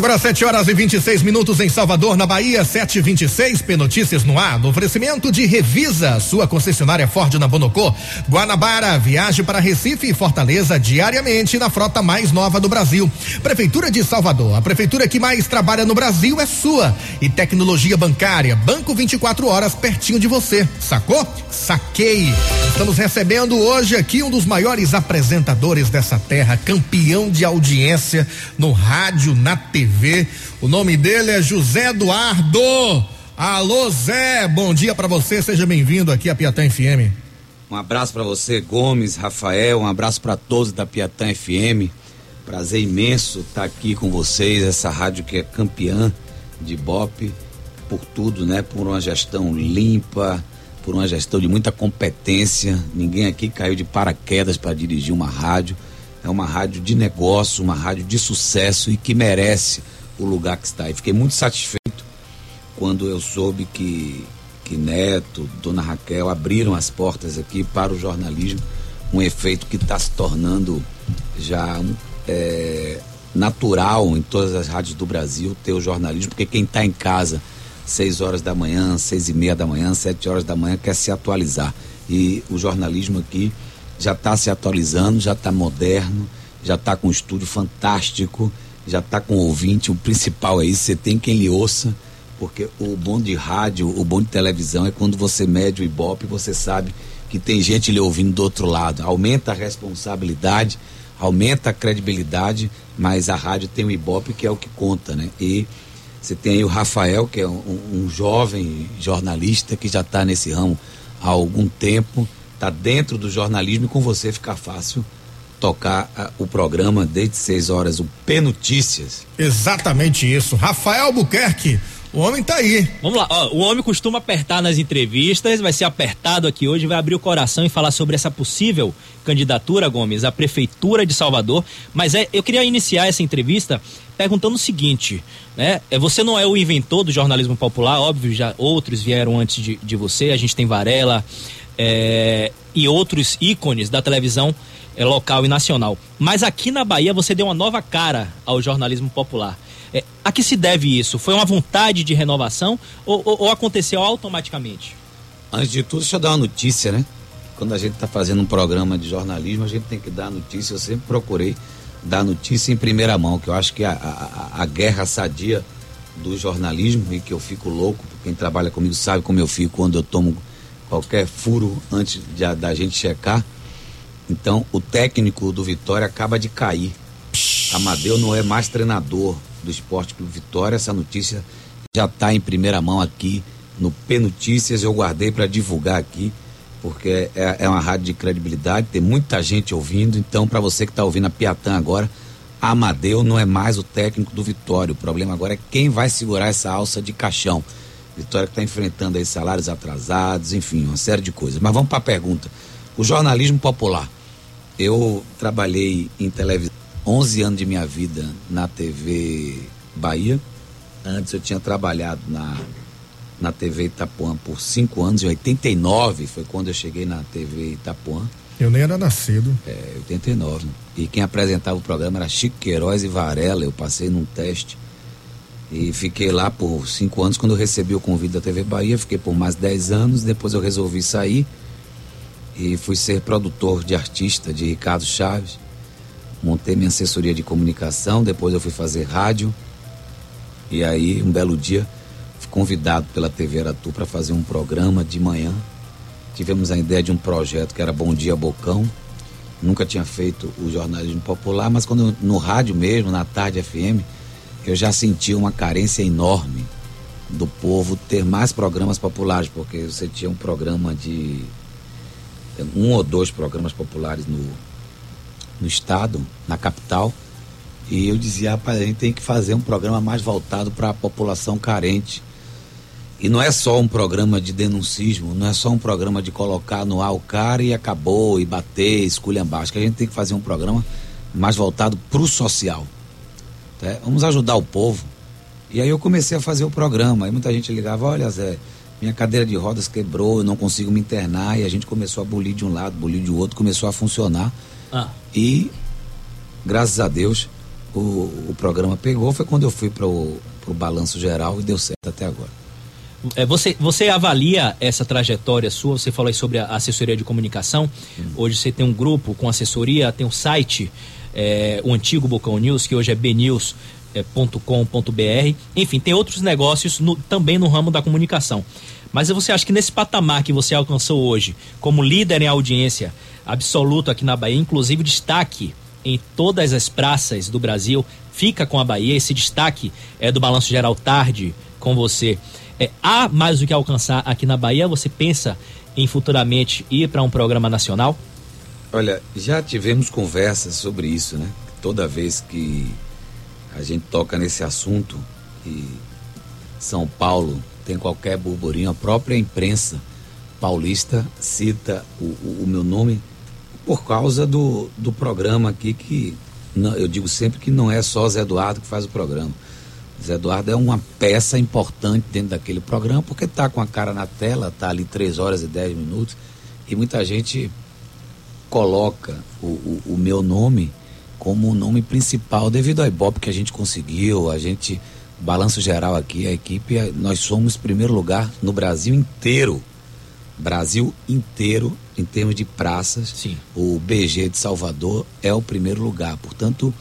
Agora 7 horas e 26 minutos em Salvador, na Bahia, 726 P Notícias no ar. No oferecimento de Revisa, sua concessionária Ford na Bonocô. Guanabara, viaje para Recife e Fortaleza diariamente na frota mais nova do Brasil. Prefeitura de Salvador, a prefeitura que mais trabalha no Brasil é sua. E tecnologia bancária, Banco 24 horas pertinho de você. Sacou? Saquei. Estamos recebendo hoje aqui um dos maiores apresentadores dessa terra, campeão de audiência no rádio, na TV TV. O nome dele é José Eduardo. Alô, Zé, bom dia para você, seja bem-vindo aqui a Piatã FM. Um abraço para você, Gomes, Rafael, um abraço para todos da Piatã FM. Prazer imenso estar tá aqui com vocês, essa rádio que é campeã de Bop, por tudo, né? Por uma gestão limpa, por uma gestão de muita competência. Ninguém aqui caiu de paraquedas para dirigir uma rádio. É uma rádio de negócio, uma rádio de sucesso e que merece o lugar que está. E fiquei muito satisfeito quando eu soube que, que Neto, Dona Raquel abriram as portas aqui para o jornalismo, um efeito que está se tornando já é, natural em todas as rádios do Brasil ter o jornalismo, porque quem está em casa seis horas da manhã, seis e meia da manhã, sete horas da manhã quer se atualizar e o jornalismo aqui já está se atualizando, já está moderno, já está com um estúdio fantástico, já está com ouvinte. O principal é isso, você tem quem lhe ouça, porque o bom de rádio, o bom de televisão é quando você mede o ibope, você sabe que tem gente lhe ouvindo do outro lado. Aumenta a responsabilidade, aumenta a credibilidade, mas a rádio tem o ibope que é o que conta, né? E você tem aí o Rafael, que é um, um jovem jornalista que já está nesse ramo há algum tempo está dentro do jornalismo e com você fica fácil tocar uh, o programa desde 6 horas, o P Notícias. Exatamente isso. Rafael Albuquerque, o homem tá aí. Vamos lá, ó, o homem costuma apertar nas entrevistas, vai ser apertado aqui hoje, vai abrir o coração e falar sobre essa possível candidatura, Gomes, à Prefeitura de Salvador. Mas é, eu queria iniciar essa entrevista perguntando o seguinte, né? É, você não é o inventor do jornalismo popular, óbvio, já outros vieram antes de, de você, a gente tem Varela, é, e outros ícones da televisão é, local e nacional. Mas aqui na Bahia você deu uma nova cara ao jornalismo popular. É, a que se deve isso? Foi uma vontade de renovação ou, ou, ou aconteceu automaticamente? Antes de tudo, deixa eu dar uma notícia, né? Quando a gente está fazendo um programa de jornalismo, a gente tem que dar notícia. Eu sempre procurei dar notícia em primeira mão, que eu acho que a, a, a guerra sadia do jornalismo e que eu fico louco, quem trabalha comigo sabe como eu fico quando eu tomo qualquer furo antes de, da gente checar. Então, o técnico do Vitória acaba de cair. Amadeu não é mais treinador do Esporte Clube Vitória. Essa notícia já está em primeira mão aqui no P Notícias. Eu guardei para divulgar aqui, porque é, é, uma rádio de credibilidade, tem muita gente ouvindo. Então, para você que está ouvindo a Piatã agora, Amadeu não é mais o técnico do Vitória. O problema agora é quem vai segurar essa alça de caixão. Vitória que está enfrentando aí salários atrasados, enfim, uma série de coisas. Mas vamos para a pergunta. O jornalismo popular. Eu trabalhei em televisão 11 anos de minha vida na TV Bahia. Antes eu tinha trabalhado na, na TV Itapuã por 5 anos. Em 89 foi quando eu cheguei na TV Itapuã. Eu nem era nascido. É, 89. E quem apresentava o programa era Chico Queiroz e Varela. Eu passei num teste e fiquei lá por cinco anos. Quando eu recebi o convite da TV Bahia, fiquei por mais dez anos. Depois eu resolvi sair e fui ser produtor de artista de Ricardo Chaves. Montei minha assessoria de comunicação. Depois eu fui fazer rádio. E aí, um belo dia, fui convidado pela TV Aratu para fazer um programa de manhã. Tivemos a ideia de um projeto que era Bom Dia Bocão. Nunca tinha feito o jornalismo popular, mas quando no rádio mesmo, na tarde FM, eu já senti uma carência enorme do povo ter mais programas populares, porque você tinha um programa de. um ou dois programas populares no, no estado, na capital, e eu dizia, rapaz, a gente tem que fazer um programa mais voltado para a população carente. E não é só um programa de denuncismo, não é só um programa de colocar no ar o cara e acabou, e bater, esculhambar. Acho que a gente tem que fazer um programa mais voltado para o social. Né? Vamos ajudar o povo. E aí eu comecei a fazer o programa. Aí muita gente ligava, olha Zé, minha cadeira de rodas quebrou, eu não consigo me internar. E a gente começou a bolir de um lado, bolir de outro, começou a funcionar. Ah. E, graças a Deus, o, o programa pegou foi quando eu fui para o balanço geral e deu certo até agora. É, você, você avalia essa trajetória sua? Você falou aí sobre a assessoria de comunicação. Hum. Hoje você tem um grupo com assessoria, tem um site, é, o antigo Bocão News, que hoje é bnews.com.br. É, Enfim, tem outros negócios no, também no ramo da comunicação. Mas você acha que nesse patamar que você alcançou hoje, como líder em audiência absoluto aqui na Bahia, inclusive destaque em todas as praças do Brasil, fica com a Bahia, esse destaque é do Balanço Geral Tarde com você. É, há mais o que alcançar aqui na Bahia? Você pensa em futuramente ir para um programa nacional? Olha, já tivemos conversas sobre isso, né? Toda vez que a gente toca nesse assunto e São Paulo tem qualquer burburinho, a própria imprensa paulista cita o, o, o meu nome por causa do, do programa aqui que não, eu digo sempre que não é só Zé Eduardo que faz o programa. Zé Eduardo é uma peça importante dentro daquele programa, porque está com a cara na tela, está ali 3 horas e 10 minutos, e muita gente coloca o, o, o meu nome como o nome principal devido ao Ibope que a gente conseguiu, a gente, balanço geral aqui, a equipe, nós somos primeiro lugar no Brasil inteiro. Brasil inteiro, em termos de praças, Sim. o BG de Salvador é o primeiro lugar. Portanto,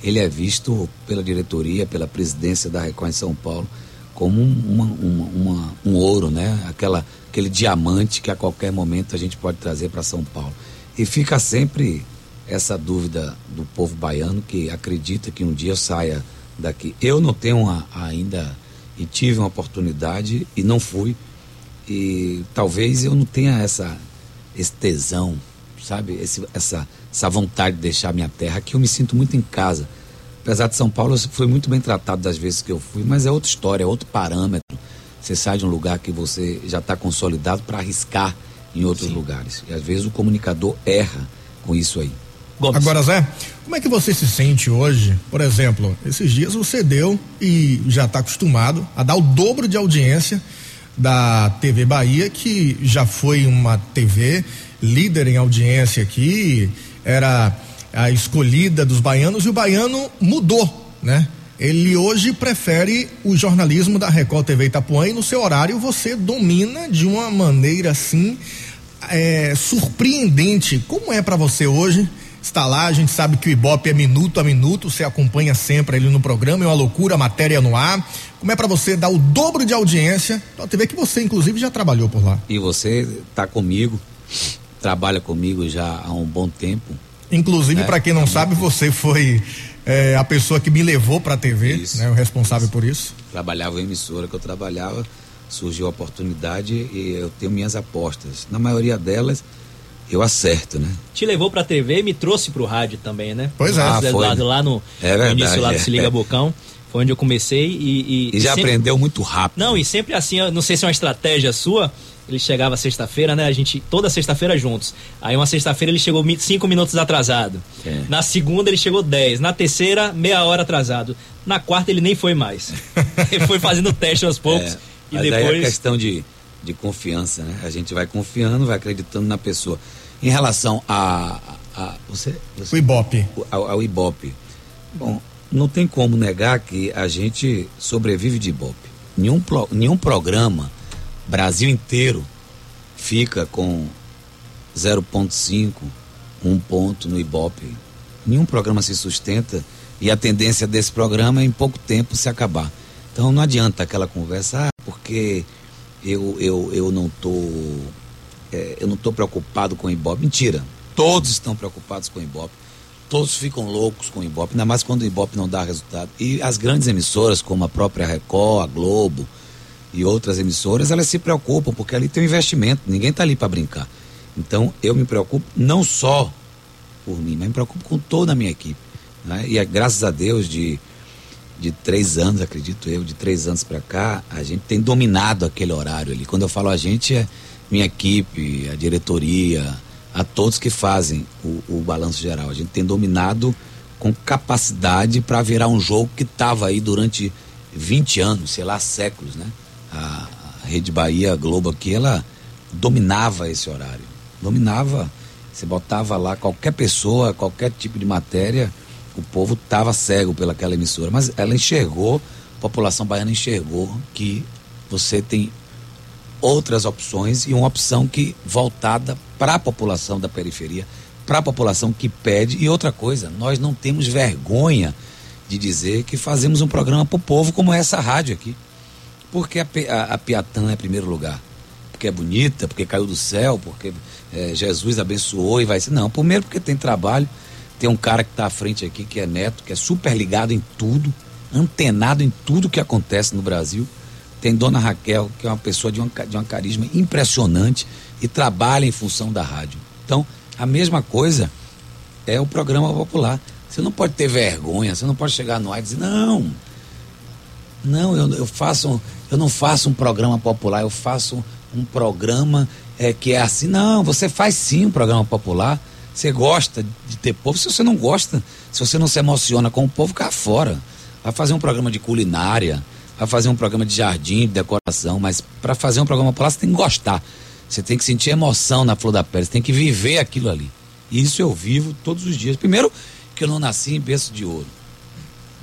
ele é visto pela diretoria, pela presidência da Record em São Paulo, como uma, uma, uma, um ouro, né? Aquela, aquele diamante que a qualquer momento a gente pode trazer para São Paulo. E fica sempre essa dúvida do povo baiano que acredita que um dia saia daqui. Eu não tenho uma, ainda e tive uma oportunidade e não fui. E talvez eu não tenha essa esse tesão, sabe? Esse, essa essa vontade de deixar minha terra, que eu me sinto muito em casa. Apesar de São Paulo, eu fui muito bem tratado das vezes que eu fui, mas é outra história, é outro parâmetro. Você sai de um lugar que você já está consolidado para arriscar em outros Sim. lugares. E às vezes o comunicador erra com isso aí. Gomes. Agora, Zé, como é que você se sente hoje? Por exemplo, esses dias você deu e já está acostumado a dar o dobro de audiência da TV Bahia, que já foi uma TV líder em audiência aqui, era a escolhida dos baianos e o baiano mudou, né? Ele hoje prefere o jornalismo da Record TV Itapuã e no seu horário você domina de uma maneira assim é, surpreendente. Como é para você hoje? Está lá, a gente sabe que o Ibope é minuto a minuto, você acompanha sempre ele no programa, é uma loucura, matéria no ar. Como é para você dar o dobro de audiência? A TV que você inclusive já trabalhou por lá. E você está comigo trabalha comigo já há um bom tempo. Inclusive, né? para quem não tá sabe, você foi é, a pessoa que me levou para a TV, isso, né, o responsável isso. por isso. Trabalhava em emissora que eu trabalhava, surgiu a oportunidade e eu tenho minhas apostas. Na maioria delas, eu acerto, né? Te levou para a TV e me trouxe para o rádio também, né? Pois é. Ah, foi, lado, lá no, é verdade, no início lá do Se Liga Bocão. Foi onde eu comecei e. E, e já sempre... aprendeu muito rápido. Não, e sempre assim, não sei se é uma estratégia sua, ele chegava sexta-feira, né? A gente, toda sexta-feira juntos. Aí uma sexta-feira ele chegou cinco minutos atrasado. É. Na segunda ele chegou dez. Na terceira, meia hora atrasado. Na quarta ele nem foi mais. ele foi fazendo teste aos poucos. É. E Mas depois. Aí é questão de, de confiança, né? A gente vai confiando, vai acreditando na pessoa. Em relação a. a, a você, você, o Ibope. Ao, ao Ibope. Bom, não tem como negar que a gente sobrevive de Ibope. Nenhum, nenhum programa Brasil inteiro fica com 0,5, 1 ponto no Ibope. Nenhum programa se sustenta e a tendência desse programa é em pouco tempo se acabar. Então não adianta aquela conversa, ah, porque eu, eu, eu não tô é, eu não estou preocupado com o Ibope. Mentira. Todos estão preocupados com o Ibope. Todos ficam loucos com o Ibope, ainda mais quando o Ibope não dá resultado. E as grandes emissoras, como a própria Record, a Globo, e outras emissoras, elas se preocupam, porque ali tem um investimento, ninguém está ali para brincar. Então eu me preocupo não só por mim, mas me preocupo com toda a minha equipe. Né? E é, graças a Deus, de, de três anos, acredito eu, de três anos para cá, a gente tem dominado aquele horário ali. Quando eu falo a gente, é minha equipe, a diretoria, a todos que fazem o, o balanço geral. A gente tem dominado com capacidade para virar um jogo que estava aí durante 20 anos, sei lá, séculos, né? A, Rede Bahia, Globo aqui, ela dominava esse horário. Dominava. Você botava lá qualquer pessoa, qualquer tipo de matéria, o povo estava cego pelaquela emissora, mas ela enxergou, a população baiana enxergou que você tem outras opções e uma opção que voltada para a população da periferia, para a população que pede. E outra coisa, nós não temos vergonha de dizer que fazemos um programa para o povo como essa rádio aqui. Porque a, a, a Piatã é primeiro lugar. Porque é bonita, porque caiu do céu, porque é, Jesus abençoou e vai ser. Não, primeiro porque tem trabalho. Tem um cara que está à frente aqui, que é neto, que é super ligado em tudo, antenado em tudo que acontece no Brasil. Tem Dona Raquel, que é uma pessoa de, uma, de um carisma impressionante e trabalha em função da rádio. Então, a mesma coisa é o programa popular. Você não pode ter vergonha, você não pode chegar no ar e dizer, não, não, eu, eu faço, eu não faço um programa popular, eu faço um programa é, que é assim. Não, você faz sim um programa popular. Você gosta de ter povo. Se você não gosta, se você não se emociona com o povo, cá fora. Vai fazer um programa de culinária, vai fazer um programa de jardim, de decoração, mas para fazer um programa popular você tem que gostar. Você tem que sentir emoção na flor da pele, você tem que viver aquilo ali. E isso eu vivo todos os dias. Primeiro, que eu não nasci em berço de ouro,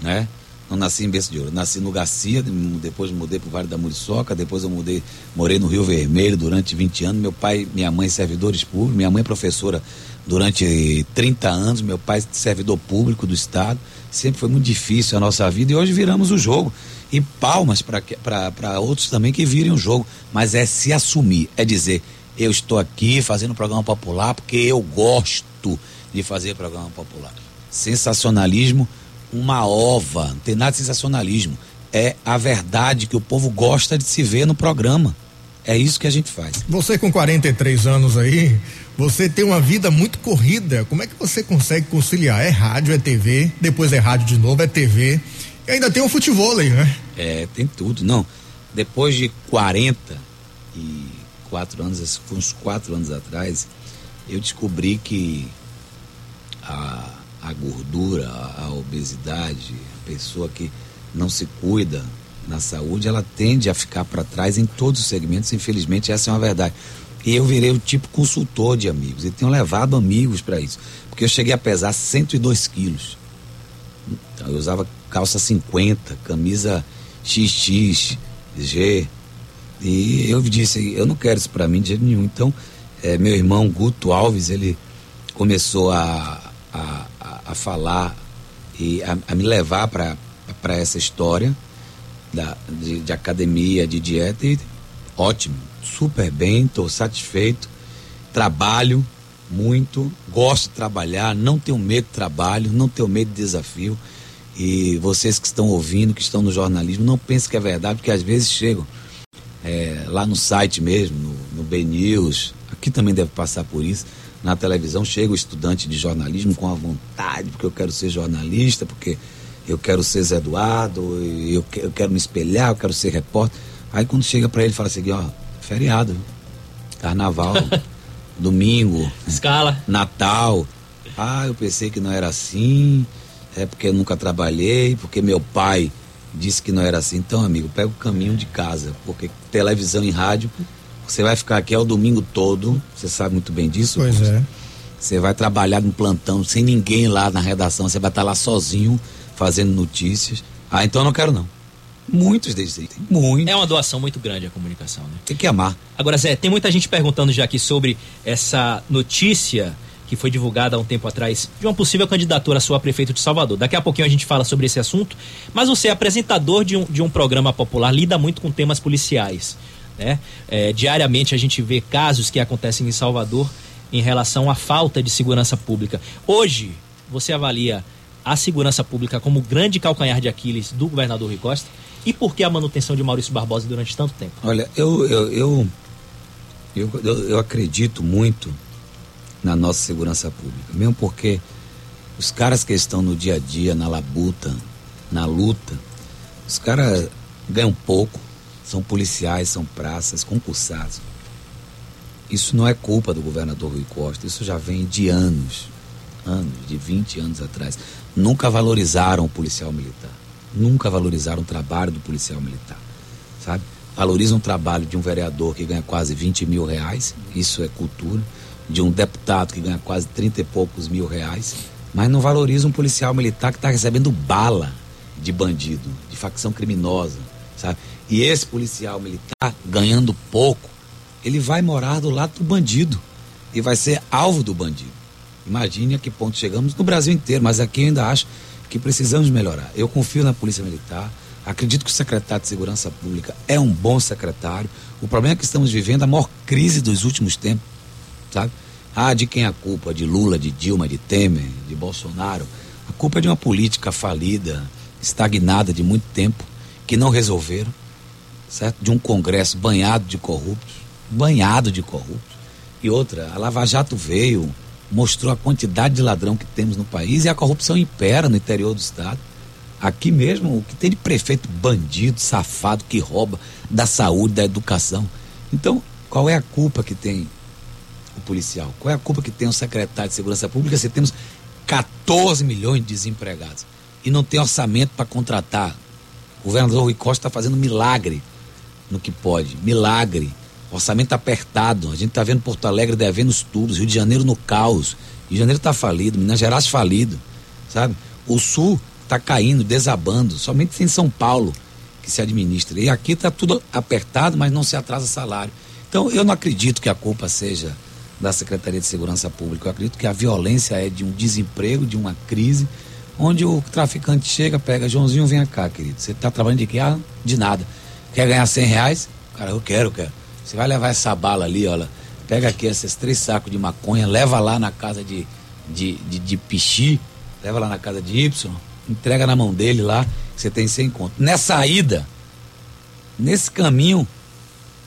né? Não nasci em berço de ouro. Nasci no Garcia, depois mudei para o Vale da Muriçoca, depois eu mudei, morei no Rio Vermelho durante 20 anos. Meu pai, minha mãe servidores públicos, minha mãe professora durante 30 anos, meu pai servidor público do Estado. Sempre foi muito difícil a nossa vida e hoje viramos o jogo. E palmas para outros também que virem o jogo. Mas é se assumir, é dizer, eu estou aqui fazendo programa popular porque eu gosto de fazer programa popular. Sensacionalismo, uma ova, não tem nada de sensacionalismo. É a verdade que o povo gosta de se ver no programa. É isso que a gente faz. Você com 43 anos aí, você tem uma vida muito corrida. Como é que você consegue conciliar? É rádio, é TV, depois é rádio de novo, é TV. E ainda tem o futebol aí, né? É, tem tudo. Não, depois de 44 anos, uns 4 anos atrás, eu descobri que a, a gordura, a, obesidade, a pessoa que não se cuida na saúde, ela tende a ficar para trás em todos os segmentos. Infelizmente, essa é uma verdade. E eu virei o tipo consultor de amigos. E tenho levado amigos para isso. Porque eu cheguei a pesar 102 quilos. Então, eu usava calça 50, camisa XX, G. E eu disse, eu não quero isso para mim de jeito nenhum. Então, é, meu irmão Guto Alves, ele começou a, a, a falar e a, a me levar para essa história da, de, de academia, de dieta. E ótimo, super bem, estou satisfeito. Trabalho muito, gosto de trabalhar, não tenho medo de trabalho, não tenho medo de desafio. E vocês que estão ouvindo, que estão no jornalismo, não pensem que é verdade, porque às vezes chegam é, lá no site mesmo, no, no B News, aqui também deve passar por isso. Na televisão chega o estudante de jornalismo com a vontade, porque eu quero ser jornalista, porque eu quero ser Zé Eduardo, eu, eu quero me espelhar, eu quero ser repórter. Aí quando chega para ele, fala assim: ó, feriado, carnaval, domingo, escala, Natal. Ah, eu pensei que não era assim, é porque eu nunca trabalhei, porque meu pai disse que não era assim. Então, amigo, pega o caminho de casa, porque televisão e rádio, você vai ficar aqui é o domingo todo, você sabe muito bem disso. Pois é. Você vai trabalhar no plantão sem ninguém lá na redação, você vai estar lá sozinho fazendo notícias. Ah, então eu não quero não. Muitos deles aí, muito. É uma doação muito grande a comunicação, né? Tem que amar. Agora, Zé, tem muita gente perguntando já aqui sobre essa notícia que foi divulgada há um tempo atrás de uma possível candidatura a sua prefeito de Salvador. Daqui a pouquinho a gente fala sobre esse assunto, mas você é apresentador de um, de um programa popular, lida muito com temas policiais. Né? É, diariamente a gente vê casos que acontecem em Salvador em relação à falta de segurança pública. Hoje, você avalia a segurança pública como grande calcanhar de Aquiles do governador Rui Costa? E por que a manutenção de Maurício Barbosa durante tanto tempo? Olha, eu, eu, eu, eu, eu, eu acredito muito na nossa segurança pública, mesmo porque os caras que estão no dia a dia, na labuta, na luta, os caras ganham pouco, são policiais, são praças, concursados. Isso não é culpa do governador Rui Costa, isso já vem de anos, anos, de 20 anos atrás. Nunca valorizaram o policial militar nunca valorizaram o trabalho do policial militar, sabe? Valorizam o trabalho de um vereador que ganha quase 20 mil reais, isso é cultura, de um deputado que ganha quase 30 e poucos mil reais, mas não valoriza um policial militar que está recebendo bala de bandido, de facção criminosa, sabe? E esse policial militar, ganhando pouco, ele vai morar do lado do bandido e vai ser alvo do bandido. Imagine a que ponto chegamos no Brasil inteiro, mas aqui eu ainda acho que precisamos melhorar. Eu confio na Polícia Militar, acredito que o secretário de Segurança Pública é um bom secretário. O problema é que estamos vivendo a maior crise dos últimos tempos, sabe? Ah, de quem é a culpa? De Lula, de Dilma, de Temer, de Bolsonaro? A culpa é de uma política falida, estagnada de muito tempo, que não resolveram, certo? De um Congresso banhado de corruptos, banhado de corruptos. E outra, a Lava Jato veio, mostrou a quantidade de ladrão que temos no país e a corrupção impera no interior do estado. Aqui mesmo, o que tem de prefeito bandido, safado, que rouba da saúde, da educação. Então, qual é a culpa que tem o policial? Qual é a culpa que tem o secretário de Segurança Pública se temos 14 milhões de desempregados e não tem orçamento para contratar? O governador Rui Costa está fazendo milagre no que pode. Milagre. Orçamento apertado. A gente está vendo Porto Alegre devendo tudo, Rio de Janeiro no caos. Rio de Janeiro está falido, Minas Gerais falido. Sabe? O Sul está caindo, desabando. Somente em São Paulo que se administra. E aqui está tudo apertado, mas não se atrasa salário. Então eu não acredito que a culpa seja da Secretaria de Segurança Pública. Eu acredito que a violência é de um desemprego, de uma crise, onde o traficante chega, pega, Joãozinho, vem cá, querido. Você está trabalhando de quê? Ah, de nada. Quer ganhar 100 reais? Cara, eu quero, eu quero. Você vai levar essa bala ali, olha. Pega aqui esses três sacos de maconha, leva lá na casa de, de, de, de Pichi, leva lá na casa de Y, entrega na mão dele lá, você tem 100 conto. Nessa ida, nesse caminho,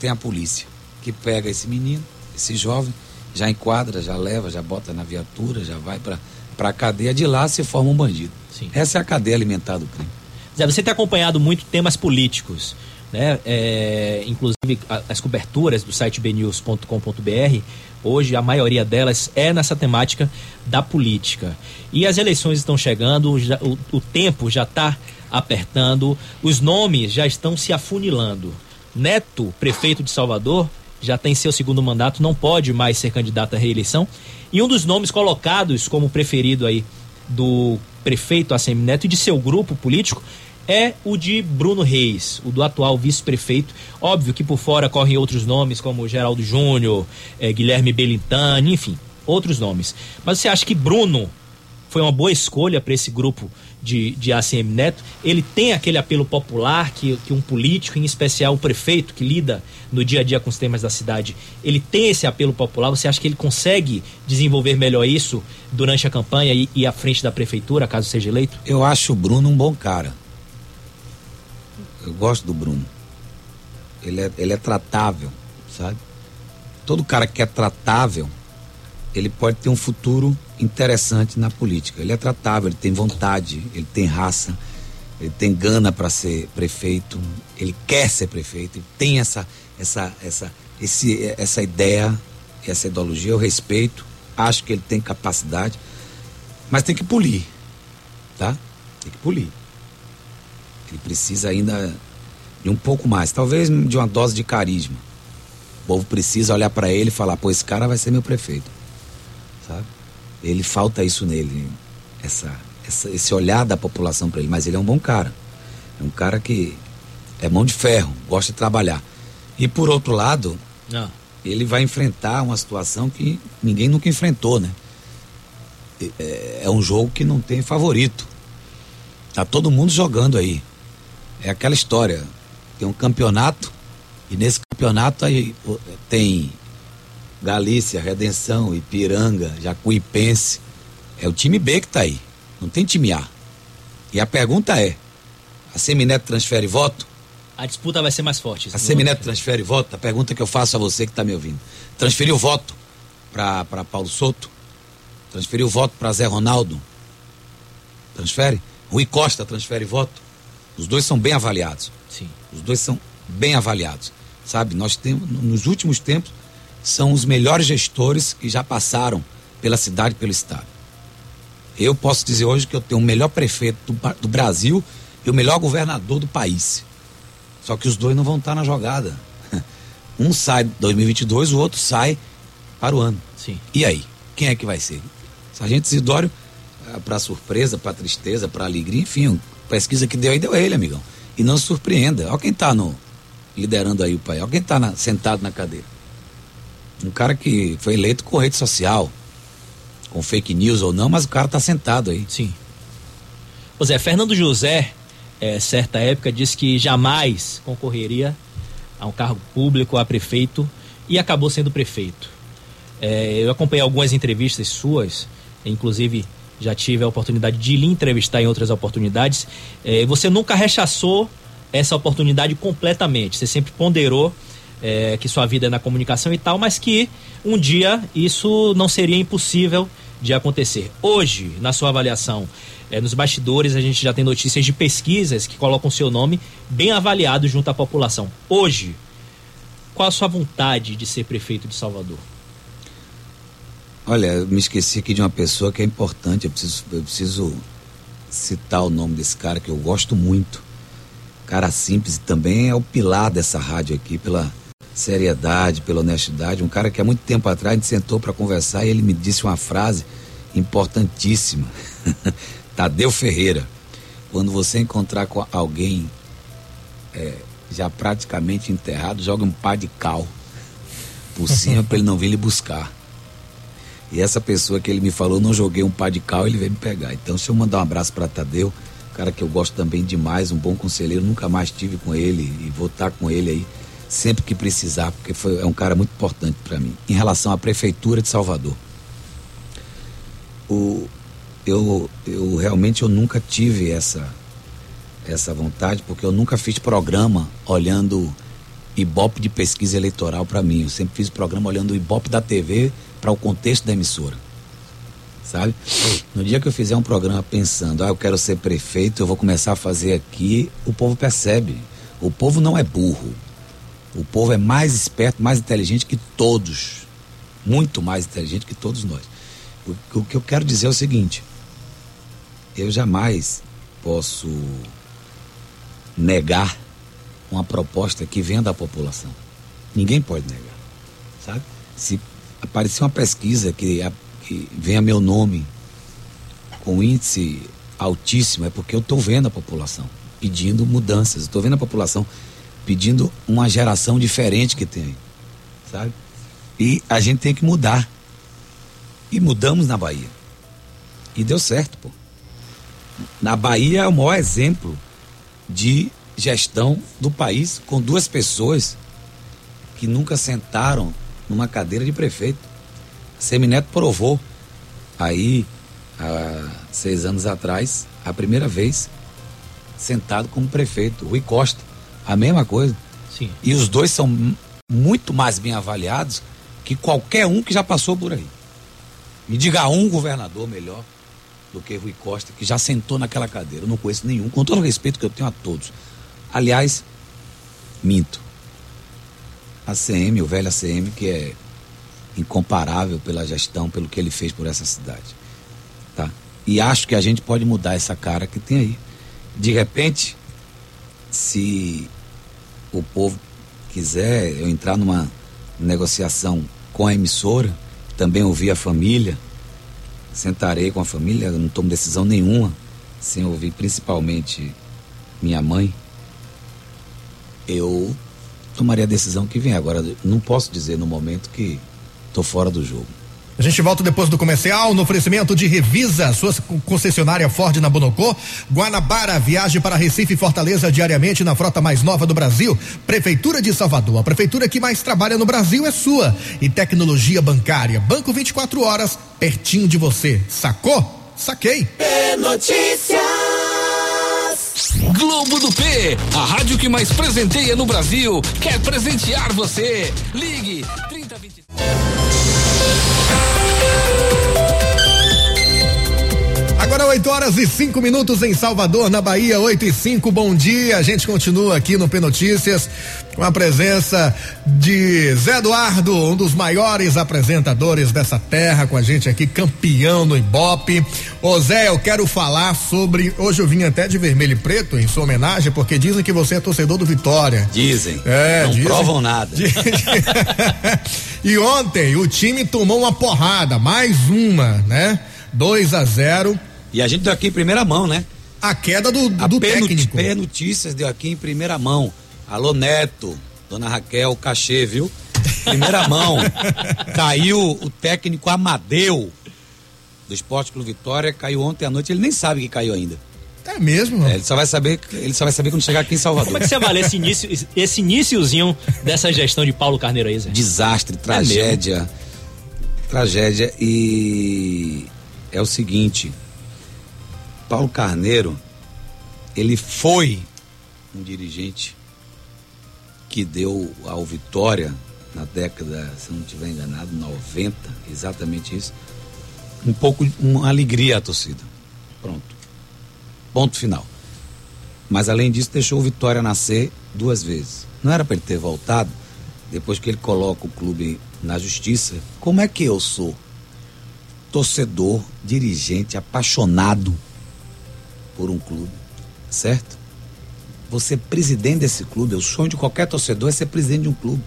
tem a polícia, que pega esse menino, esse jovem, já enquadra, já leva, já bota na viatura, já vai para a cadeia. De lá se forma um bandido. Sim. Essa é a cadeia alimentar do crime. Zé, você tem acompanhado muito temas políticos. Né? É, inclusive as coberturas do site bnews.com.br, hoje a maioria delas é nessa temática da política. E as eleições estão chegando, já, o, o tempo já está apertando, os nomes já estão se afunilando. Neto, prefeito de Salvador, já tem seu segundo mandato, não pode mais ser candidato à reeleição. E um dos nomes colocados como preferido aí do prefeito ACM Neto e de seu grupo político é o de Bruno Reis, o do atual vice-prefeito. Óbvio que por fora correm outros nomes, como Geraldo Júnior, é, Guilherme Belintani, enfim, outros nomes. Mas você acha que Bruno foi uma boa escolha para esse grupo de, de ACM Neto. Ele tem aquele apelo popular que, que um político, em especial o prefeito, que lida no dia a dia com os temas da cidade, ele tem esse apelo popular. Você acha que ele consegue desenvolver melhor isso durante a campanha e, e à frente da prefeitura, caso seja eleito? Eu acho o Bruno um bom cara. Eu gosto do Bruno. Ele é, ele é tratável, sabe? Todo cara que é tratável, ele pode ter um futuro interessante na política. Ele é tratável, ele tem vontade, ele tem raça, ele tem gana para ser prefeito, ele quer ser prefeito, ele tem essa essa essa esse, essa ideia, essa ideologia, eu respeito, acho que ele tem capacidade, mas tem que polir, tá? Tem que polir. Ele precisa ainda de um pouco mais, talvez de uma dose de carisma. O povo precisa olhar para ele e falar: pô, esse cara vai ser meu prefeito, sabe? Ele falta isso nele, essa, essa esse olhar da população para ele. Mas ele é um bom cara. É um cara que é mão de ferro, gosta de trabalhar. E por outro lado, Não. Ah. ele vai enfrentar uma situação que ninguém nunca enfrentou, né? É, é um jogo que não tem favorito. Tá todo mundo jogando aí. É aquela história. Tem um campeonato e nesse campeonato aí tem Galícia, Redenção, Ipiranga, Jacuipense. É o time B que está aí. Não tem time A. E a pergunta é: a Semineto transfere voto? A disputa vai ser mais forte. A Semineto transfere voto? A pergunta que eu faço a você que está me ouvindo: transferiu voto para Paulo Souto? Transferiu voto para Zé Ronaldo? Transfere? Rui Costa transfere voto? Os dois são bem avaliados. Sim. Os dois são bem avaliados. Sabe, nós temos, nos últimos tempos, são os melhores gestores que já passaram pela cidade e pelo estado. Eu posso dizer hoje que eu tenho o melhor prefeito do, do Brasil e o melhor governador do país. Só que os dois não vão estar na jogada. Um sai em 2022, o outro sai para o ano. Sim. E aí? Quem é que vai ser? Sargento Isidório para surpresa, para tristeza, para alegria, enfim, pesquisa que deu aí deu ele, amigão. E não se surpreenda. Olha quem está no liderando aí o país. Olha quem está sentado na cadeira. Um cara que foi eleito com rede social, com fake news ou não, mas o cara está sentado aí. Sim. Ô Zé, Fernando José, é, certa época, disse que jamais concorreria a um cargo público, a prefeito, e acabou sendo prefeito. É, eu acompanhei algumas entrevistas suas, inclusive já tive a oportunidade de lhe entrevistar em outras oportunidades. É, você nunca rechaçou essa oportunidade completamente. Você sempre ponderou é, que sua vida é na comunicação e tal, mas que um dia isso não seria impossível de acontecer. Hoje, na sua avaliação, é, nos bastidores a gente já tem notícias de pesquisas que colocam seu nome bem avaliado junto à população. Hoje, qual a sua vontade de ser prefeito de Salvador? Olha, eu me esqueci aqui de uma pessoa que é importante, eu preciso, eu preciso citar o nome desse cara que eu gosto muito. Cara simples e também é o pilar dessa rádio aqui, pela seriedade, pela honestidade. Um cara que há muito tempo atrás a gente sentou para conversar e ele me disse uma frase importantíssima. Tadeu Ferreira. Quando você encontrar com alguém é, já praticamente enterrado, joga um pá de cal por cima para ele não vir lhe buscar. E essa pessoa que ele me falou, não joguei um pá de cal, ele veio me pegar. Então, se eu mandar um abraço para Tadeu, cara que eu gosto também demais, um bom conselheiro, nunca mais tive com ele e vou estar com ele aí sempre que precisar, porque foi, é um cara muito importante para mim. Em relação à prefeitura de Salvador, o, eu, eu realmente eu nunca tive essa essa vontade, porque eu nunca fiz programa olhando Ibope de pesquisa eleitoral para mim. Eu sempre fiz programa olhando o Ibope da TV para o contexto da emissora. Sabe? No dia que eu fizer um programa pensando, ah, eu quero ser prefeito, eu vou começar a fazer aqui, o povo percebe. O povo não é burro. O povo é mais esperto, mais inteligente que todos. Muito mais inteligente que todos nós. O, o que eu quero dizer é o seguinte: eu jamais posso negar uma proposta que vem da população. Ninguém pode negar, sabe? Se aparecer uma pesquisa que, a, que venha meu nome com índice altíssimo, é porque eu estou vendo a população pedindo mudanças, estou vendo a população pedindo uma geração diferente que tem, sabe? E a gente tem que mudar. E mudamos na Bahia. E deu certo, pô. Na Bahia é o maior exemplo de gestão do país com duas pessoas que nunca sentaram numa cadeira de prefeito. Semineto provou aí, há seis anos atrás, a primeira vez, sentado como prefeito. Rui Costa, a mesma coisa. Sim. E os dois são muito mais bem avaliados que qualquer um que já passou por aí. Me diga um governador melhor do que Rui Costa, que já sentou naquela cadeira. Eu não conheço nenhum, com todo o respeito que eu tenho a todos. Aliás, minto. A CM, o velho ACM, que é incomparável pela gestão, pelo que ele fez por essa cidade. Tá? E acho que a gente pode mudar essa cara que tem aí. De repente, se o povo quiser eu entrar numa negociação com a emissora, também ouvir a família, sentarei com a família, não tomo decisão nenhuma sem ouvir principalmente minha mãe. Eu tomaria a decisão que vem. Agora, não posso dizer no momento que estou fora do jogo. A gente volta depois do comercial no oferecimento de Revisa, sua concessionária Ford na Bonocô, Guanabara, viagem para Recife e Fortaleza diariamente na frota mais nova do Brasil, Prefeitura de Salvador, a prefeitura que mais trabalha no Brasil é sua. E tecnologia bancária, Banco 24 horas, pertinho de você. Sacou? Saquei. É notícias. Globo do P, a rádio que mais presenteia no Brasil, quer presentear você. Ligue 3020. Agora 8 horas e 5 minutos em Salvador, na Bahia, 8 e 5. Bom dia. A gente continua aqui no P Notícias com a presença de Zé Eduardo, um dos maiores apresentadores dessa terra, com a gente aqui, campeão no Ibope. Ô Zé, eu quero falar sobre. Hoje eu vim até de vermelho e preto em sua homenagem, porque dizem que você é torcedor do Vitória. Dizem. É, não dizem. provam nada. e ontem o time tomou uma porrada, mais uma, né? 2 a 0 E a gente deu aqui em primeira mão, né? A queda do, A do P técnico. P Notícias deu aqui em primeira mão. Alô, Neto, dona Raquel Cachê, viu? Primeira mão. Caiu o técnico Amadeu do Esporte Clube Vitória, caiu ontem à noite, ele nem sabe que caiu ainda. É mesmo? É, ele só vai saber, ele só vai saber quando chegar aqui em Salvador. Como é que você avalia esse início, esse iniciozinho dessa gestão de Paulo Carneiro aí, Zé? desastre, tragédia. tragédia e é o seguinte, Paulo Carneiro, ele foi um dirigente que deu ao Vitória na década, se não estiver enganado, 90, exatamente isso, um pouco uma alegria à torcida. Pronto. Ponto final. Mas além disso, deixou o Vitória nascer duas vezes. Não era para ele ter voltado depois que ele coloca o clube na justiça. Como é que eu sou torcedor, dirigente, apaixonado por um clube, certo? Você presidente desse clube, o sonho de qualquer torcedor é ser presidente de um clube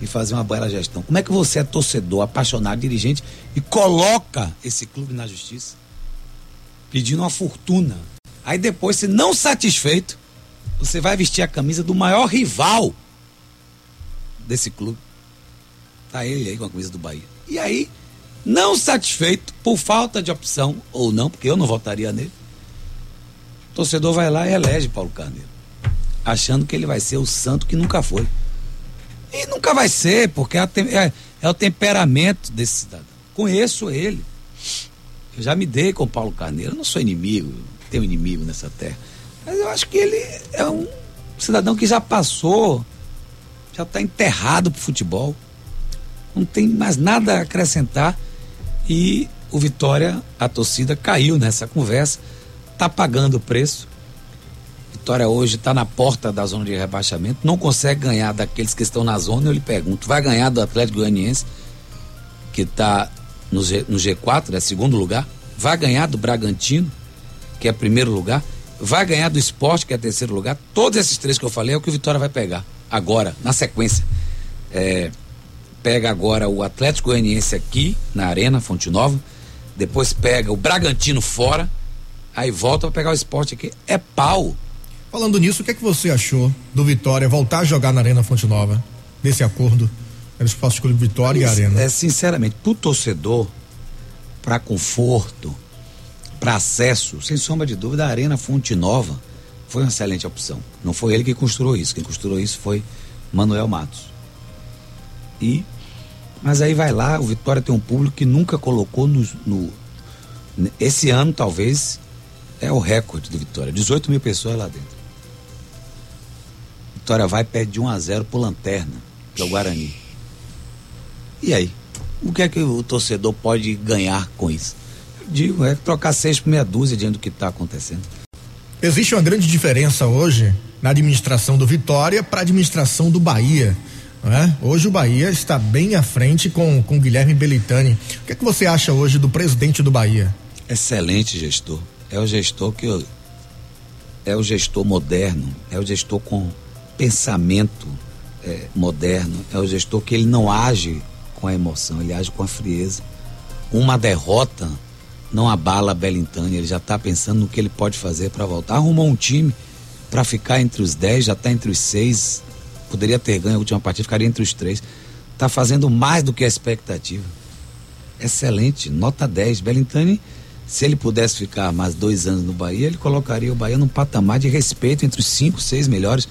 e fazer uma bela gestão. Como é que você é torcedor, apaixonado, dirigente e coloca esse clube na justiça? Pedindo uma fortuna. Aí depois, se não satisfeito, você vai vestir a camisa do maior rival desse clube. Tá ele aí com a camisa do Bahia. E aí, não satisfeito, por falta de opção, ou não, porque eu não votaria nele, torcedor vai lá e elege Paulo Carneiro. Achando que ele vai ser o santo que nunca foi. E nunca vai ser, porque é, é- é o temperamento desse cidadão. Conheço ele. Eu já me dei com Paulo Carneiro. Eu não sou inimigo, não tenho inimigo nessa terra. Mas eu acho que ele é um cidadão que já passou, já está enterrado pro futebol. Não tem mais nada a acrescentar. E o Vitória, a torcida, caiu nessa conversa, está pagando o preço. Vitória hoje está na porta da zona de rebaixamento, não consegue ganhar daqueles que estão na zona. Eu lhe pergunto, vai ganhar do Atlético Goianiense, que está no, G, no G4, é segundo lugar? Vai ganhar do Bragantino, que é primeiro lugar? Vai ganhar do Esporte, que é terceiro lugar? Todos esses três que eu falei é o que o Vitória vai pegar, agora, na sequência. É, pega agora o Atlético Goianiense aqui, na Arena, Fonte Nova, depois pega o Bragantino fora, aí volta para pegar o Esporte aqui. É pau. Falando nisso, o que é que você achou do Vitória voltar a jogar na Arena Fonte Nova? Desse acordo entre o Esporte Clube Vitória e a Arena. É, sinceramente, pro torcedor, para conforto, para acesso, sem sombra de dúvida, a Arena Fonte Nova foi uma excelente opção. Não foi ele que construiu isso, quem construiu isso foi Manuel Matos. E mas aí vai lá, o Vitória tem um público que nunca colocou no, no esse ano talvez é o recorde do Vitória, 18 mil pessoas lá dentro. Vitória vai perde de 1 a 0 pro Lanterna, que é o Guarani. E aí? O que é que o torcedor pode ganhar com isso? Eu digo, é trocar seis por meia dúzia diante do que está acontecendo. Existe uma grande diferença hoje na administração do Vitória para a administração do Bahia. é? Hoje o Bahia está bem à frente com, com Guilherme Belitani. O que é que você acha hoje do presidente do Bahia? Excelente gestor. É o gestor que eu, é o gestor moderno, é o gestor com pensamento é, moderno, é o gestor que ele não age com a emoção, ele age com a frieza. Uma derrota não abala Belintani, ele já está pensando no que ele pode fazer para voltar. Arrumou um time para ficar entre os 10, já está entre os seis. Poderia ter ganho a última partida, ficaria entre os três. Está fazendo mais do que a expectativa. Excelente, nota 10. Belintani, se ele pudesse ficar mais dois anos no Bahia, ele colocaria o Bahia num patamar de respeito entre os cinco, seis melhores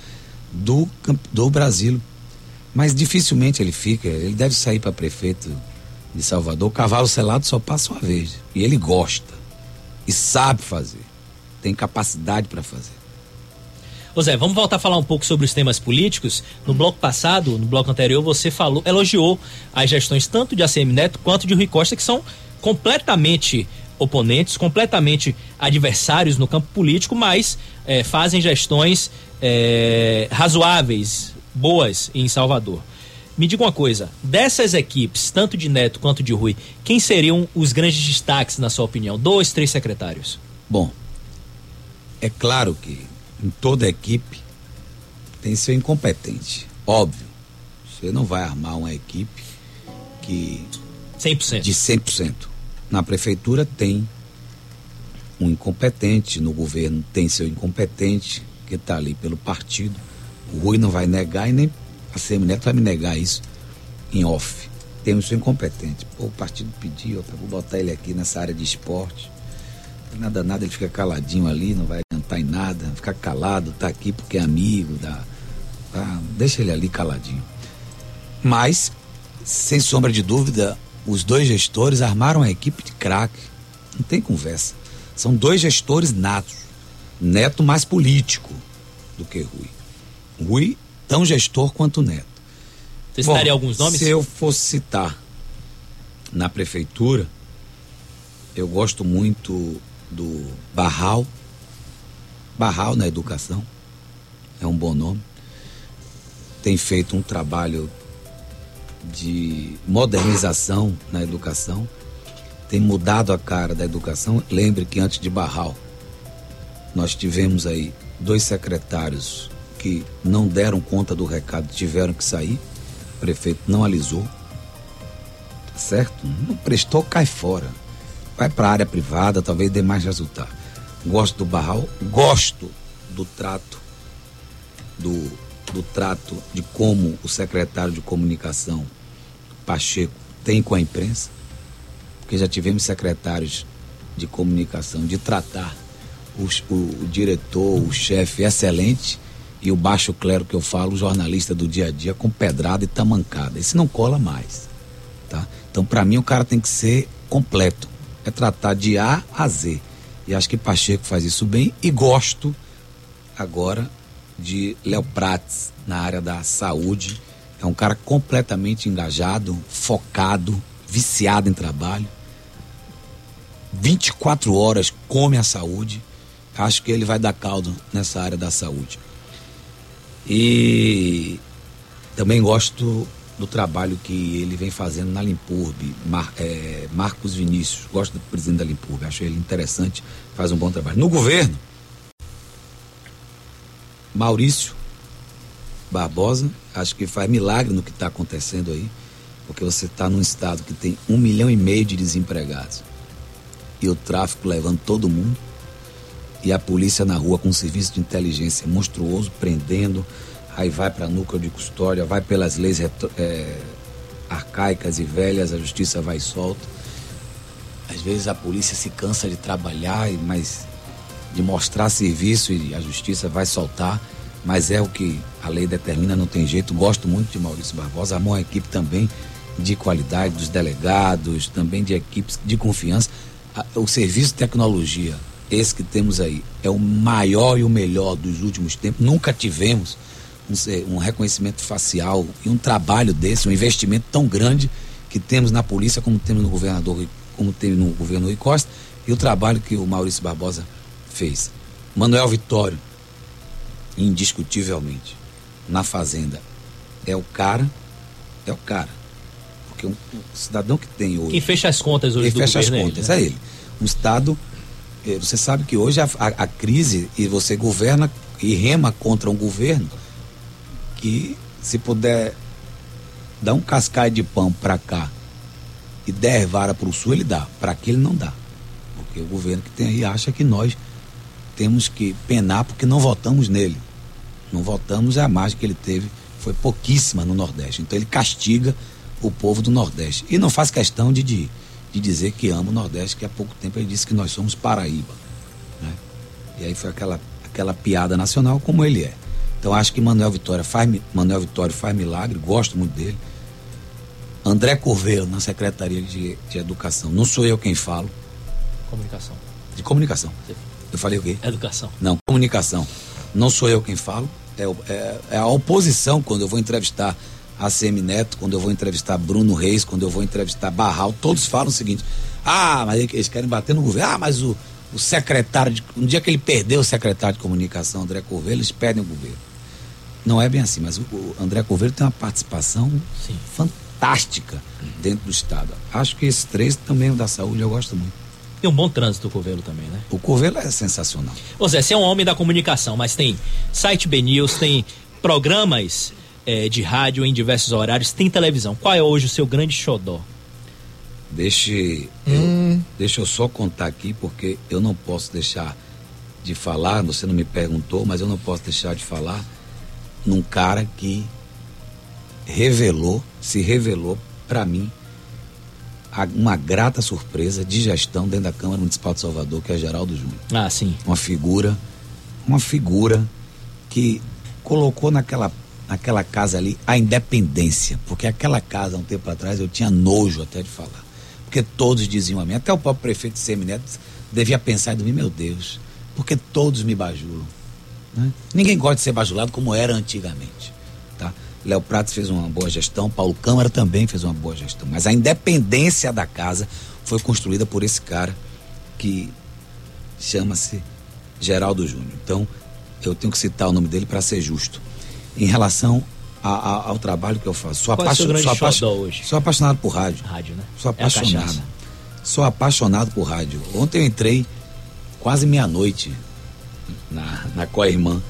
do, do Brasil. Mas dificilmente ele fica. Ele deve sair para prefeito de Salvador. O cavalo selado só passa uma vez. E ele gosta. E sabe fazer. Tem capacidade para fazer. Ô Zé, vamos voltar a falar um pouco sobre os temas políticos. No bloco passado, no bloco anterior, você falou, elogiou as gestões tanto de ACM Neto quanto de Rui Costa, que são completamente oponentes, completamente adversários no campo político, mas eh, fazem gestões eh, razoáveis, boas em Salvador. Me diga uma coisa, dessas equipes, tanto de Neto quanto de Rui, quem seriam os grandes destaques, na sua opinião? Dois, três secretários. Bom, é claro que em toda equipe tem seu incompetente. Óbvio. Você não vai armar uma equipe que 100%. de 100%. Na prefeitura tem um incompetente, no governo tem seu incompetente, que está ali pelo partido. O Rui não vai negar e nem a Semineto vai me negar isso em off. Temos seu incompetente. Pô, o partido pediu, vou botar ele aqui nessa área de esporte. Nada, nada, ele fica caladinho ali, não vai cantar em nada, fica calado, tá aqui porque é amigo, dá, tá, deixa ele ali caladinho. Mas, sem sombra de dúvida, os dois gestores armaram a equipe de craque. Não tem conversa. São dois gestores natos. Neto mais político do que Rui. Rui, tão gestor quanto Neto. Você citaria alguns nomes? Se eu fosse citar na prefeitura, eu gosto muito do Barral. Barral na educação. É um bom nome. Tem feito um trabalho de modernização na educação. Tem mudado a cara da educação. Lembre que antes de Barral, nós tivemos aí dois secretários que não deram conta do recado, tiveram que sair prefeito não alisou, certo? Não prestou, cai fora. Vai para a área privada, talvez dê mais resultado. Gosto do Barral, gosto do trato, do, do trato de como o secretário de comunicação, Pacheco, tem com a imprensa, porque já tivemos secretários de comunicação de tratar os, o, o diretor, o chefe excelente e o baixo clero que eu falo, o jornalista do dia a dia, com pedrada e tamancada. Esse não cola mais. Tá? Então, para mim, o cara tem que ser completo. É tratar de A a Z. E acho que Pacheco faz isso bem. E gosto agora de Léo Prates na área da saúde. É um cara completamente engajado, focado, viciado em trabalho. 24 horas come a saúde. Acho que ele vai dar caldo nessa área da saúde. E também gosto do trabalho que ele vem fazendo na Limpurb, Mar, é, Marcos Vinícius. Gosto do presidente da Limpurb, acho ele interessante, faz um bom trabalho. No governo, Maurício Barbosa, acho que faz milagre no que está acontecendo aí, porque você está num estado que tem um milhão e meio de desempregados e o tráfico levando todo mundo e a polícia na rua com um serviço de inteligência monstruoso, prendendo, aí vai para núcleo de custódia, vai pelas leis é, arcaicas e velhas, a justiça vai e solta. Às vezes a polícia se cansa de trabalhar, mas de mostrar serviço e a justiça vai soltar, mas é o que a lei determina, não tem jeito. Gosto muito de Maurício Barbosa, armou uma equipe também de qualidade, dos delegados, também de equipes de confiança. O serviço de tecnologia esse que temos aí é o maior e o melhor dos últimos tempos. Nunca tivemos um, um, reconhecimento facial e um trabalho desse, um investimento tão grande que temos na polícia, como temos no governador, como teve no governo Rui Costa, e o trabalho que o Maurício Barbosa fez. Manuel Vitório, indiscutivelmente, na Fazenda, é o cara, é o cara. Porque um, um cidadão que tem hoje. Quem fecha as contas hoje quem fecha as contas, é ele. Né? É ele. Um Estado é, você sabe que hoje a, a, a, crise e você governa e rema contra um governo que se puder dar um cascai de pão para cá e der vara para o sul, ele dá. Para aqui ele não dá. Porque o governo que tem aí acha que nós temos que penar porque não votamos nele. Não votamos, é a margem que ele teve foi pouquíssima no Nordeste. Então ele castiga o povo do Nordeste. E não faz questão de, de de dizer que ama o Nordeste, que há pouco tempo ele disse que nós somos Paraíba. Né? E aí foi aquela, aquela piada nacional como ele é. Então acho que Manuel Vitória faz, Manuel Vitória faz milagre, gosto muito dele. André Corveiro, na Secretaria de, de Educação. Não sou eu quem falo. Comunicação. De comunicação. Sim. Eu falei o quê? Educação. Não, comunicação. Não sou eu quem falo. É, é, é a oposição quando eu vou entrevistar ACM Neto, quando eu vou entrevistar Bruno Reis, quando eu vou entrevistar Barral, todos falam o seguinte: ah, mas eles querem bater no governo. Ah, mas o, o secretário, de, um dia que ele perdeu o secretário de comunicação, André Corveiro, eles perdem o governo. Não é bem assim, mas o, o André Corveiro tem uma participação Sim. fantástica dentro do Estado. Acho que esses três também, o da saúde, eu gosto muito. Tem um bom trânsito o Corvelo também, né? O Corvelo é sensacional. Ô Zé, você é um homem da comunicação, mas tem site BNews, tem programas é, de rádio em diversos horários, tem televisão. Qual é hoje o seu grande xodó? Deixe. Hum. Uhum. Deixa eu só contar aqui, porque eu não posso deixar de falar, você não me perguntou, mas eu não posso deixar de falar num cara que revelou, se revelou para mim uma grata surpresa de gestão dentro da Câmara Municipal de Salvador, que é Geraldo Júnior. Ah, sim. Uma figura, uma figura que colocou naquela, naquela casa ali a independência, porque aquela casa, um tempo atrás, eu tinha nojo até de falar. Porque todos diziam a mim, até o próprio prefeito de Semineto devia pensar de mim, meu Deus, porque todos me bajulam. Né? Ninguém gosta de ser bajulado como era antigamente. Léo Prates fez uma boa gestão, Paulo Câmara também fez uma boa gestão. Mas a independência da casa foi construída por esse cara que chama-se Geraldo Júnior. Então, eu tenho que citar o nome dele para ser justo. Em relação a, a, ao trabalho que eu faço. Sou, Qual é sou, apaixon, hoje? sou apaixonado por rádio. Rádio, né? Sou É apaixonado. cachaça. sou apaixonado por rádio. Ontem eu entrei quase meia-noite na, na Coirmã,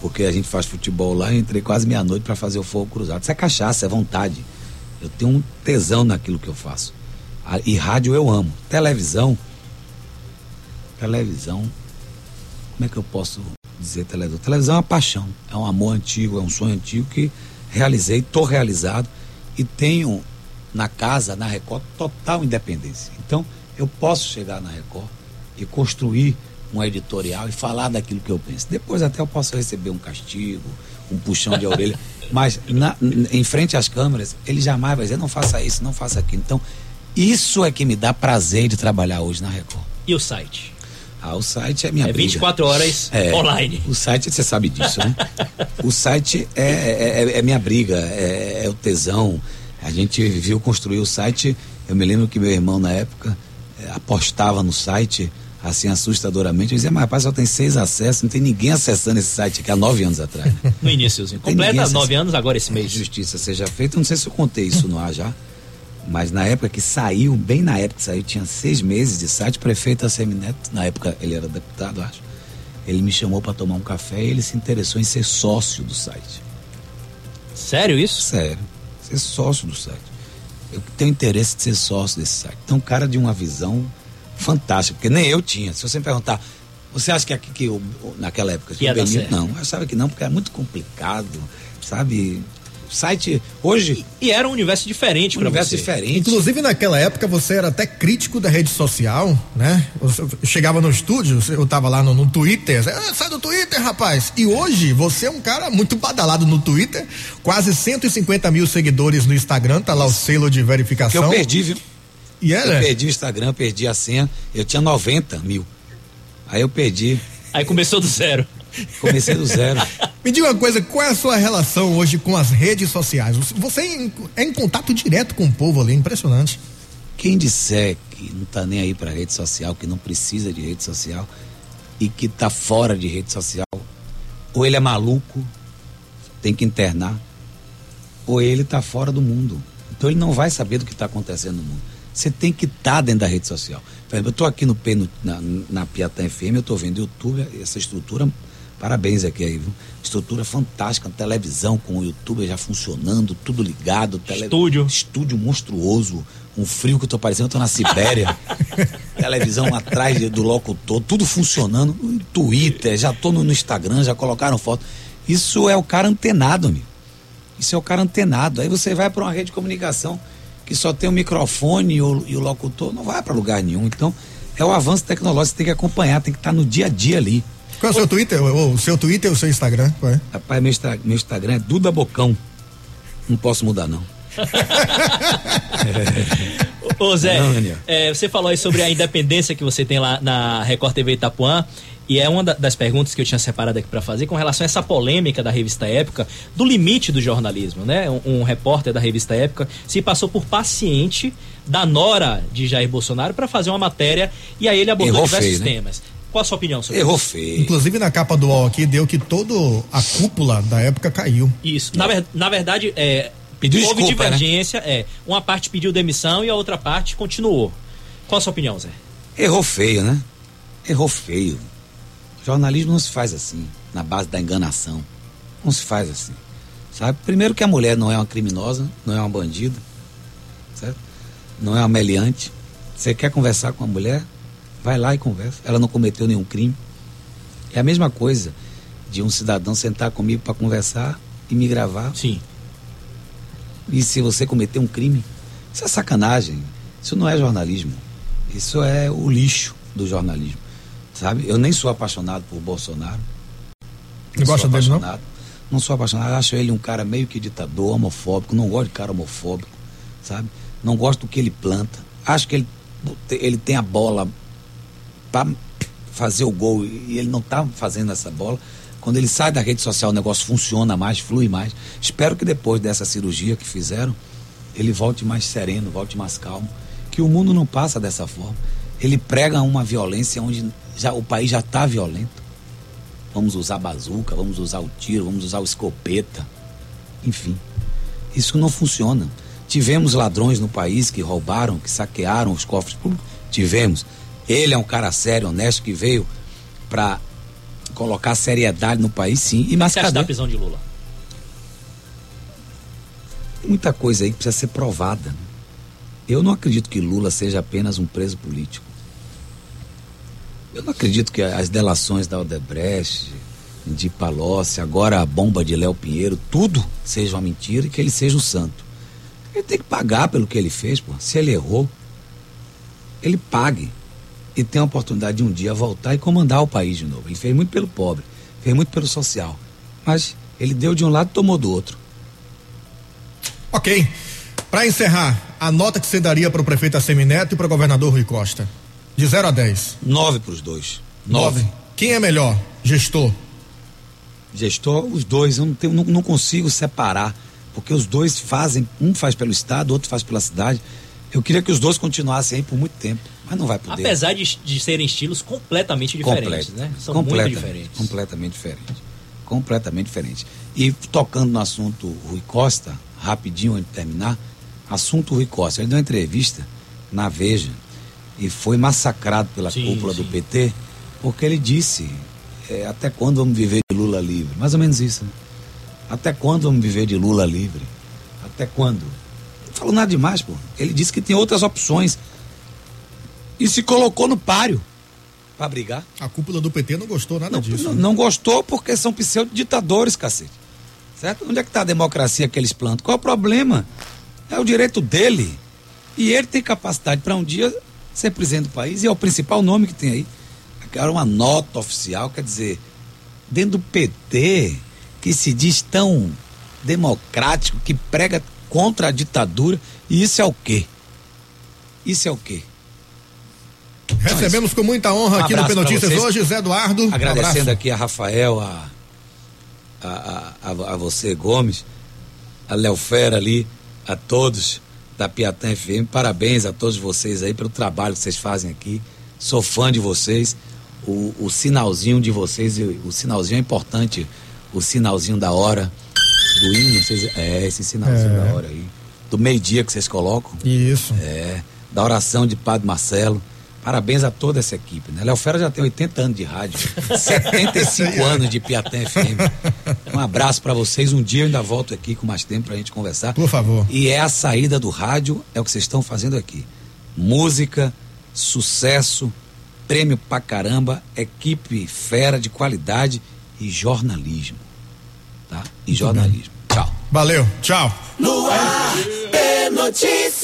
porque a gente faz futebol lá. Eu entrei quase meia-noite para fazer o fogo cruzado. Isso é cachaça, é vontade. Eu tenho um tesão naquilo que eu faço. E rádio eu amo. Televisão. Televisão. Como é que eu posso dizer televisão? Televisão é uma paixão. É um amor antigo, é um sonho antigo que realizei, estou realizado e tenho na casa, na Record, total independência. Então, eu posso chegar na Record e construir um editorial e falar daquilo que eu penso. Depois até eu posso receber um castigo, um puxão de orelha, mas na- em frente às câmeras, ele jamais vai dizer, não faça isso, não faça aquilo. Então, isso é que me dá prazer de trabalhar hoje na Record. E o site? Ah, o site é minha é briga. 24 horas É, online. O site, você sabe disso, né? o site é, é, é- é minha briga, é, é o tesão. A gente viu construir o site. Eu me lembro que meu irmão, na época, eh, apostava no site, assim, assustadoramente. Eu dizia, mas rapaz, só tem seis acessos, não tem ninguém acessando esse site aqui há nove anos atrás. No iníciozinho. Completa nove anos agora esse mês. Justiça seja feita. Eu não sei se eu contei isso no ar já. Mas na época que saiu, bem na época que saiu, tinha seis meses de site, o prefeito Assemineto, na época ele era deputado, acho. Ele me chamou para tomar um café e ele se interessou em ser sócio do site. Sério isso? Sério, ser sócio do site. Eu tenho interesse de ser sócio desse site. Então, cara de uma visão fantástica, porque nem eu tinha. Se você me perguntar, você acha que aqui que eu, naquela época Que o Benito- não, eu achava que não, porque era muito complicado, sabe? O site hoje E era um universo diferente um universo você. diferente. Inclusive naquela época você era até crítico da rede social, né? Você chegava no estúdio, eu tava lá no, no Twitter, você, "Ah, sai do Twitter, rapaz. E hoje você é um cara muito badalado no Twitter, quase 150 mil seguidores no Instagram, tá lá o selo de que verificação. eu perdi, viu? E Eu era. perdi o Instagram, eu perdi a senha. Eu tinha 90 mil. Aí eu perdi. Aí começou do zero. Comecei do zero. Me diga uma coisa, qual é a sua relação hoje com as redes sociais? Você é em, é em contato direto com o povo ali, impressionante. Quem disser que não tá nem aí pra rede social, que não precisa de rede social e que tá fora de rede social, ou ele é maluco, tem que internar, ou ele tá fora do mundo. Então ele não vai saber do que está acontecendo no mundo. Você tem que estar dentro da rede social. Por exemplo, eu estou aqui no P, no- na, na Piatã FM, eu estou vendo YouTube, essa estrutura, parabéns aqui aí, viu? Estrutura fantástica, televisão com o YouTube já funcionando, tudo ligado. tele- Estúdio. Estúdio monstruoso, um frio que eu tô parecendo, eu tô na Sibéria. televisão atrás do locutor, tudo funcionando. Twitter, já tô no, no Instagram, já colocaram foto. Isso é o cara antenado, amigo. Isso é o cara antenado. Aí você vai para uma rede de comunicação que só tem o microfone e o, e o locutor, não vai para lugar nenhum. Então, é o avanço tecnológico, você tem que acompanhar, tem que estar no dia a dia ali. Qual é o seu Twitter? O, o seu Twitter ou o seu Instagram? Qual é? Rapaz, meu, meu Instagram é Duda Bocão. Não posso mudar, não. Ô Zé, Não, é, você falou aí sobre a independência que você tem lá na Record TV Itapuã. E é uma da- das perguntas que eu tinha separado aqui para fazer com relação a essa polêmica da revista Época, do limite do jornalismo, né? Um, um repórter da revista Época se passou por paciente da nora de Jair Bolsonaro para fazer uma matéria e aí ele abordou Errou diversos feio, né? temas. Qual a sua opinião sobre Errou isso? feio. Inclusive na capa do UOL aqui deu que toda a cúpula da época caiu. Isso. Na, ver- na verdade, é, Pediu houve desculpa, né? divergência. É, uma parte pediu demissão e a outra parte continuou. Qual a sua opinião, Zé? Errou feio, né? Errou feio. Jornalismo não se faz assim, na base da enganação. Não se faz assim. Sabe? Primeiro que a mulher não é uma criminosa, não é uma bandida, certo? Não é uma meliante, Você quer conversar com a mulher? Vai lá e conversa. Ela não cometeu nenhum crime. É a mesma coisa de um cidadão sentar comigo para conversar e me gravar. Sim. E se você cometer um crime, isso é sacanagem. Isso não é jornalismo. Isso é o lixo do jornalismo. Sabe? Eu nem sou apaixonado por Bolsonaro. Não gosta dele, não? Não sou apaixonado. Acho ele um cara meio que ditador, homofóbico. Não gosto de cara homofóbico, sabe? Não gosto do que ele planta. Acho que ele, ele tem a bola para fazer o gol e ele não está fazendo essa bola. Quando ele sai da rede social, o negócio funciona mais, flui mais. Espero que depois dessa cirurgia que fizeram, ele volte mais sereno, volte mais calmo. Que o mundo não passa dessa forma. Ele prega uma violência onde já, o país já está violento. Vamos usar bazuca, vamos usar o tiro, vamos usar o escopeta. Enfim, isso não funciona. Tivemos ladrões no país que roubaram, que saquearam os cofres públicos. Tivemos. Ele é um cara sério, honesto, que veio para colocar seriedade no país, sim. E mas cadê? da prisão de Lula? Muita coisa aí que precisa ser provada. Eu não acredito que Lula seja apenas um preso político. Eu não acredito que as delações da Odebrecht, de Palocci, agora a bomba de Léo Pinheiro, tudo seja uma mentira e que ele seja o santo. Ele tem que pagar pelo que ele fez, pô. Se ele errou, ele pague. E tem a oportunidade de um dia voltar e comandar o país de novo. Ele fez muito pelo pobre, fez muito pelo social. Mas ele deu de um lado e tomou do outro. Ok. Para encerrar, a nota que você daria para o prefeito Assemineto e para o governador Rui Costa? De 0 a 10. 9 para os dois. 9. Quem é melhor? Gestor? Gestor, os dois. Eu não, tenho, não, não consigo separar. Porque os dois fazem, um faz pelo Estado, outro faz pela cidade. Eu queria que os dois continuassem aí por muito tempo, mas não vai poder. Apesar de, de serem estilos completamente diferentes, Completo, né? São muito diferentes. Completamente diferentes. Completamente diferentes. E tocando no assunto Rui Costa, rapidinho antes de terminar, assunto Rui Costa, ele deu uma entrevista na Veja e foi massacrado pela sim, cúpula sim. do PT, porque ele disse: é, até quando vamos viver de Lula livre? Mais ou menos isso. Né? Até quando vamos viver de Lula livre? Até quando? Não falou nada demais, pô. Ele disse que tem outras opções. E se colocou no páreo para brigar. A cúpula do PT não gostou nada não, disso. Não, né? não gostou porque são pseudo-ditadores, cacete. Certo? Onde é que está a democracia que eles plantam? Qual é o problema? É o direito dele. E ele tem capacidade para um dia ser presidente do país e é o principal nome que tem aí. Era uma nota oficial, quer dizer, dentro do PT, que se diz tão democrático, que prega contra a ditadura, e isso é o quê? Isso é o quê? Recebemos com muita honra um aqui no Penotícias hoje, Zé Eduardo. Agradecendo um aqui a Rafael, a, a, a, a, você, Gomes, a Léo Fera ali, a todos da Piatã FM. Parabéns a todos vocês aí pelo trabalho que vocês fazem aqui. Sou fã de vocês. O, o sinalzinho de vocês, o sinalzinho é importante, o sinalzinho da hora do hino, vocês, é esse sinalzinho é. da hora aí. Do meio-dia que vocês colocam. Isso. É. Da oração de Padre Marcelo. Parabéns a toda essa equipe, né? Léo Fera já tem 80 anos de rádio, 75 anos de Piatã FM. Um abraço para vocês. Um dia eu ainda volto aqui com mais tempo pra gente conversar. Por favor. E é a saída do rádio, é o que vocês estão fazendo aqui. Música, sucesso, prêmio pra caramba, equipe fera de qualidade e jornalismo. Tá? E Muito jornalismo. Bem. Tchau. Valeu, tchau. No ar, notícia.